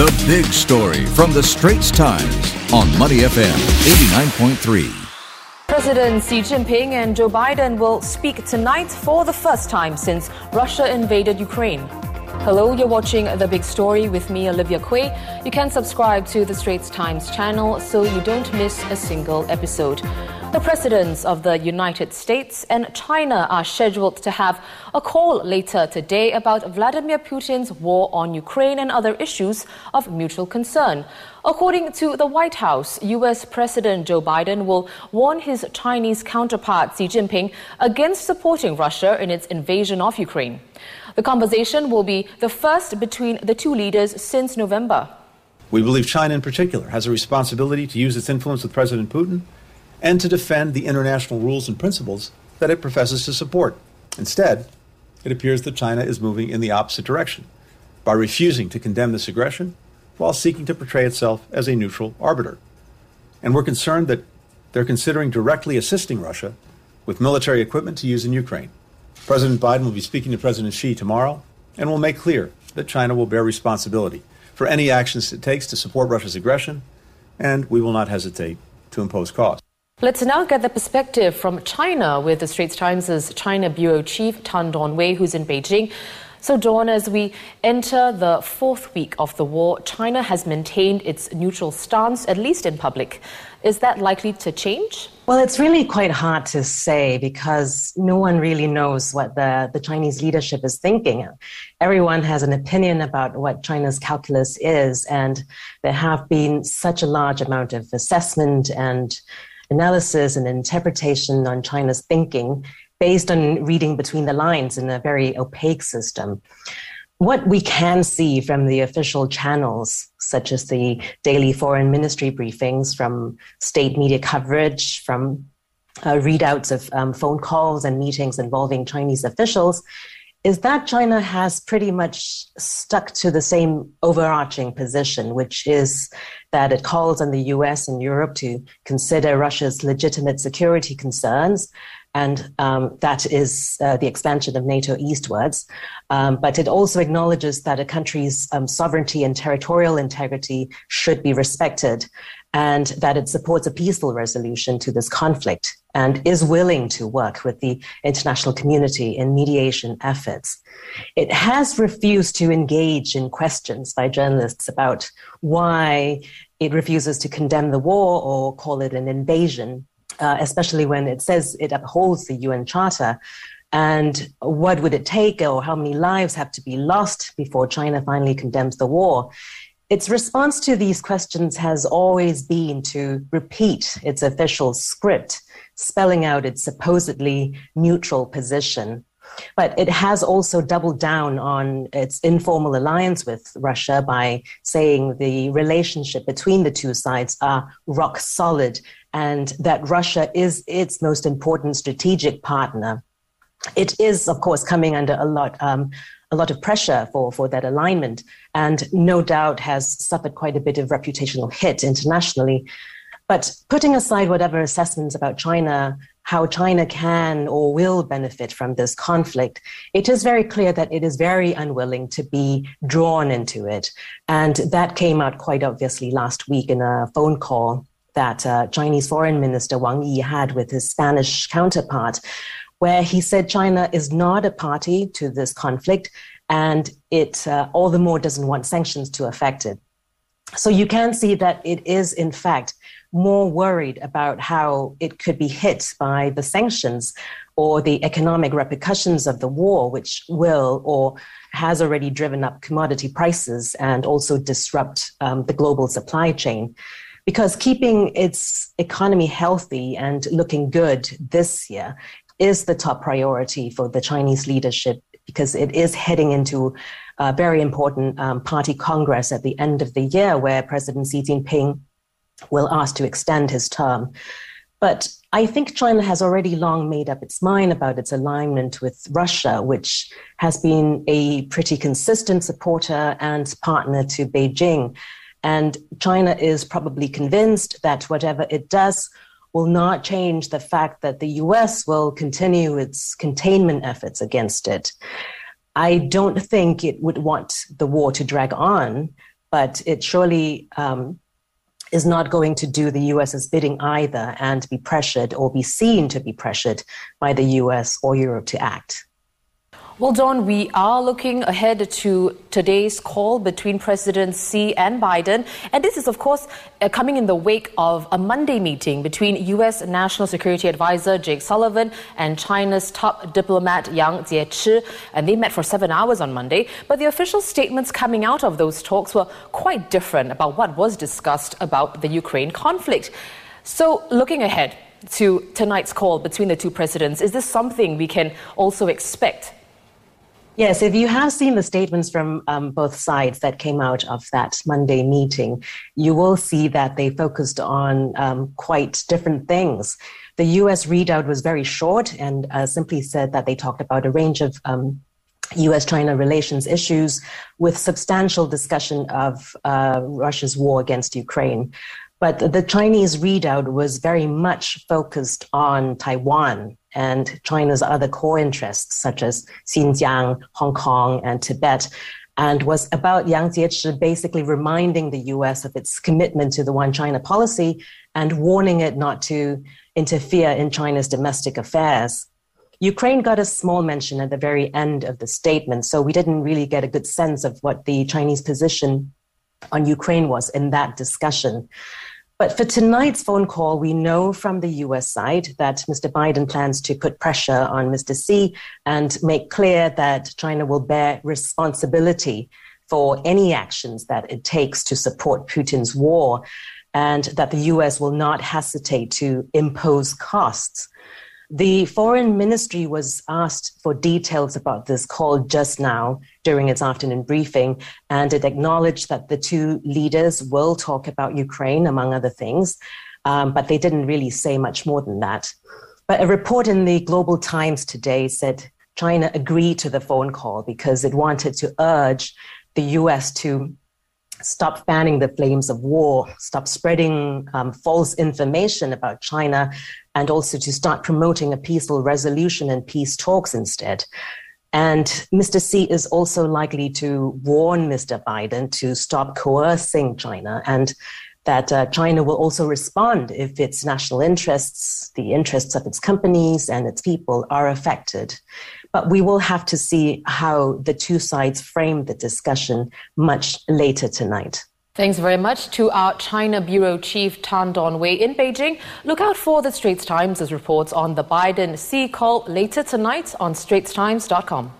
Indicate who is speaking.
Speaker 1: The big story from the Straits Times on Money FM 89.3.
Speaker 2: President Xi Jinping and Joe Biden will speak tonight for the first time since Russia invaded Ukraine. Hello, you're watching The Big Story with me, Olivia Quay. You can subscribe to the Straits Times channel so you don't miss a single episode. The presidents of the United States and China are scheduled to have a call later today about Vladimir Putin's war on Ukraine and other issues of mutual concern. According to the White House, U.S. President Joe Biden will warn his Chinese counterpart Xi Jinping against supporting Russia in its invasion of Ukraine. The conversation will be the first between the two leaders since November.
Speaker 3: We believe China, in particular, has a responsibility to use its influence with President Putin and to defend the international rules and principles that it professes to support. Instead, it appears that China is moving in the opposite direction by refusing to condemn this aggression while seeking to portray itself as a neutral arbiter. And we're concerned that they're considering directly assisting Russia with military equipment to use in Ukraine. President Biden will be speaking to President Xi tomorrow and will make clear that China will bear responsibility for any actions it takes to support Russia's aggression, and we will not hesitate to impose costs.
Speaker 2: Let's now get the perspective from China with the Straits Times' China Bureau Chief Tan Dawn Wei, who's in Beijing. So, Dawn, as we enter the fourth week of the war, China has maintained its neutral stance, at least in public. Is that likely to change?
Speaker 4: Well, it's really quite hard to say because no one really knows what the, the Chinese leadership is thinking. Everyone has an opinion about what China's calculus is, and there have been such a large amount of assessment and analysis and interpretation on China's thinking based on reading between the lines in a very opaque system. What we can see from the official channels, such as the daily foreign ministry briefings, from state media coverage, from uh, readouts of um, phone calls and meetings involving Chinese officials, is that China has pretty much stuck to the same overarching position, which is that it calls on the US and Europe to consider Russia's legitimate security concerns. And um, that is uh, the expansion of NATO eastwards. Um, but it also acknowledges that a country's um, sovereignty and territorial integrity should be respected and that it supports a peaceful resolution to this conflict and is willing to work with the international community in mediation efforts. It has refused to engage in questions by journalists about why it refuses to condemn the war or call it an invasion, uh, especially when it says it upholds the UN Charter. And what would it take, or how many lives have to be lost before China finally condemns the war? Its response to these questions has always been to repeat its official script, spelling out its supposedly neutral position. But it has also doubled down on its informal alliance with Russia by saying the relationship between the two sides are rock solid and that Russia is its most important strategic partner. It is, of course, coming under a lot um, a lot of pressure for, for that alignment and no doubt has suffered quite a bit of reputational hit internationally. But putting aside whatever assessments about China, how China can or will benefit from this conflict, it is very clear that it is very unwilling to be drawn into it. And that came out quite obviously last week in a phone call that uh, Chinese Foreign Minister Wang Yi had with his Spanish counterpart, where he said China is not a party to this conflict and it uh, all the more doesn't want sanctions to affect it. So you can see that it is, in fact, more worried about how it could be hit by the sanctions or the economic repercussions of the war, which will or has already driven up commodity prices and also disrupt um, the global supply chain because keeping its economy healthy and looking good this year is the top priority for the Chinese leadership because it is heading into a very important um, party congress at the end of the year where President Xi Jinping will ask to extend his term. But I think China has already long made up its mind about its alignment with Russia, which has been a pretty consistent supporter and partner to Beijing. And China is probably convinced that whatever it does will not change the fact that the US will continue its containment efforts against it. I don't think it would want the war to drag on, but it surely um, is not going to do the US's bidding either and be pressured or be seen to be pressured by the US or Europe to act.
Speaker 2: Well, Dawn, we are looking ahead to today's call between President Xi and Biden. And this is, of course, uh, coming in the wake of a Monday meeting between U.S. National Security Advisor Jake Sullivan and China's top diplomat Yang Jiechi. And they met for seven hours on Monday. But the official statements coming out of those talks were quite different about what was discussed about the Ukraine conflict. So, looking ahead to tonight's call between the two presidents, is this something we can also expect
Speaker 4: Yes, if you have seen the statements from um, both sides that came out of that Monday meeting, you will see that they focused on um, quite different things. The US readout was very short and uh, simply said that they talked about a range of um, US China relations issues with substantial discussion of uh, Russia's war against Ukraine. But the Chinese readout was very much focused on Taiwan and China's other core interests, such as Xinjiang, Hong Kong, and Tibet, and was about Yang Jiechi basically reminding the US of its commitment to the One China policy and warning it not to interfere in China's domestic affairs. Ukraine got a small mention at the very end of the statement, so we didn't really get a good sense of what the Chinese position on Ukraine was in that discussion. But for tonight's phone call, we know from the US side that Mr. Biden plans to put pressure on Mr. Xi and make clear that China will bear responsibility for any actions that it takes to support Putin's war and that the US will not hesitate to impose costs the foreign ministry was asked for details about this call just now during its afternoon briefing, and it acknowledged that the two leaders will talk about Ukraine, among other things, um, but they didn't really say much more than that. But a report in the Global Times today said China agreed to the phone call because it wanted to urge the US to stop fanning the flames of war, stop spreading um, false information about China, and also to start promoting a peaceful resolution and peace talks instead. And Mr. Xi is also likely to warn Mr. Biden to stop coercing China and that uh, China will also respond if its national interests, the interests of its companies and its people are affected. But we will have to see how the two sides frame the discussion much later tonight.
Speaker 2: Thanks very much to our China Bureau Chief Tan Dawn Wei in Beijing. Look out for the Straits Times' reports on the Biden Xi call later tonight on straitstimes.com.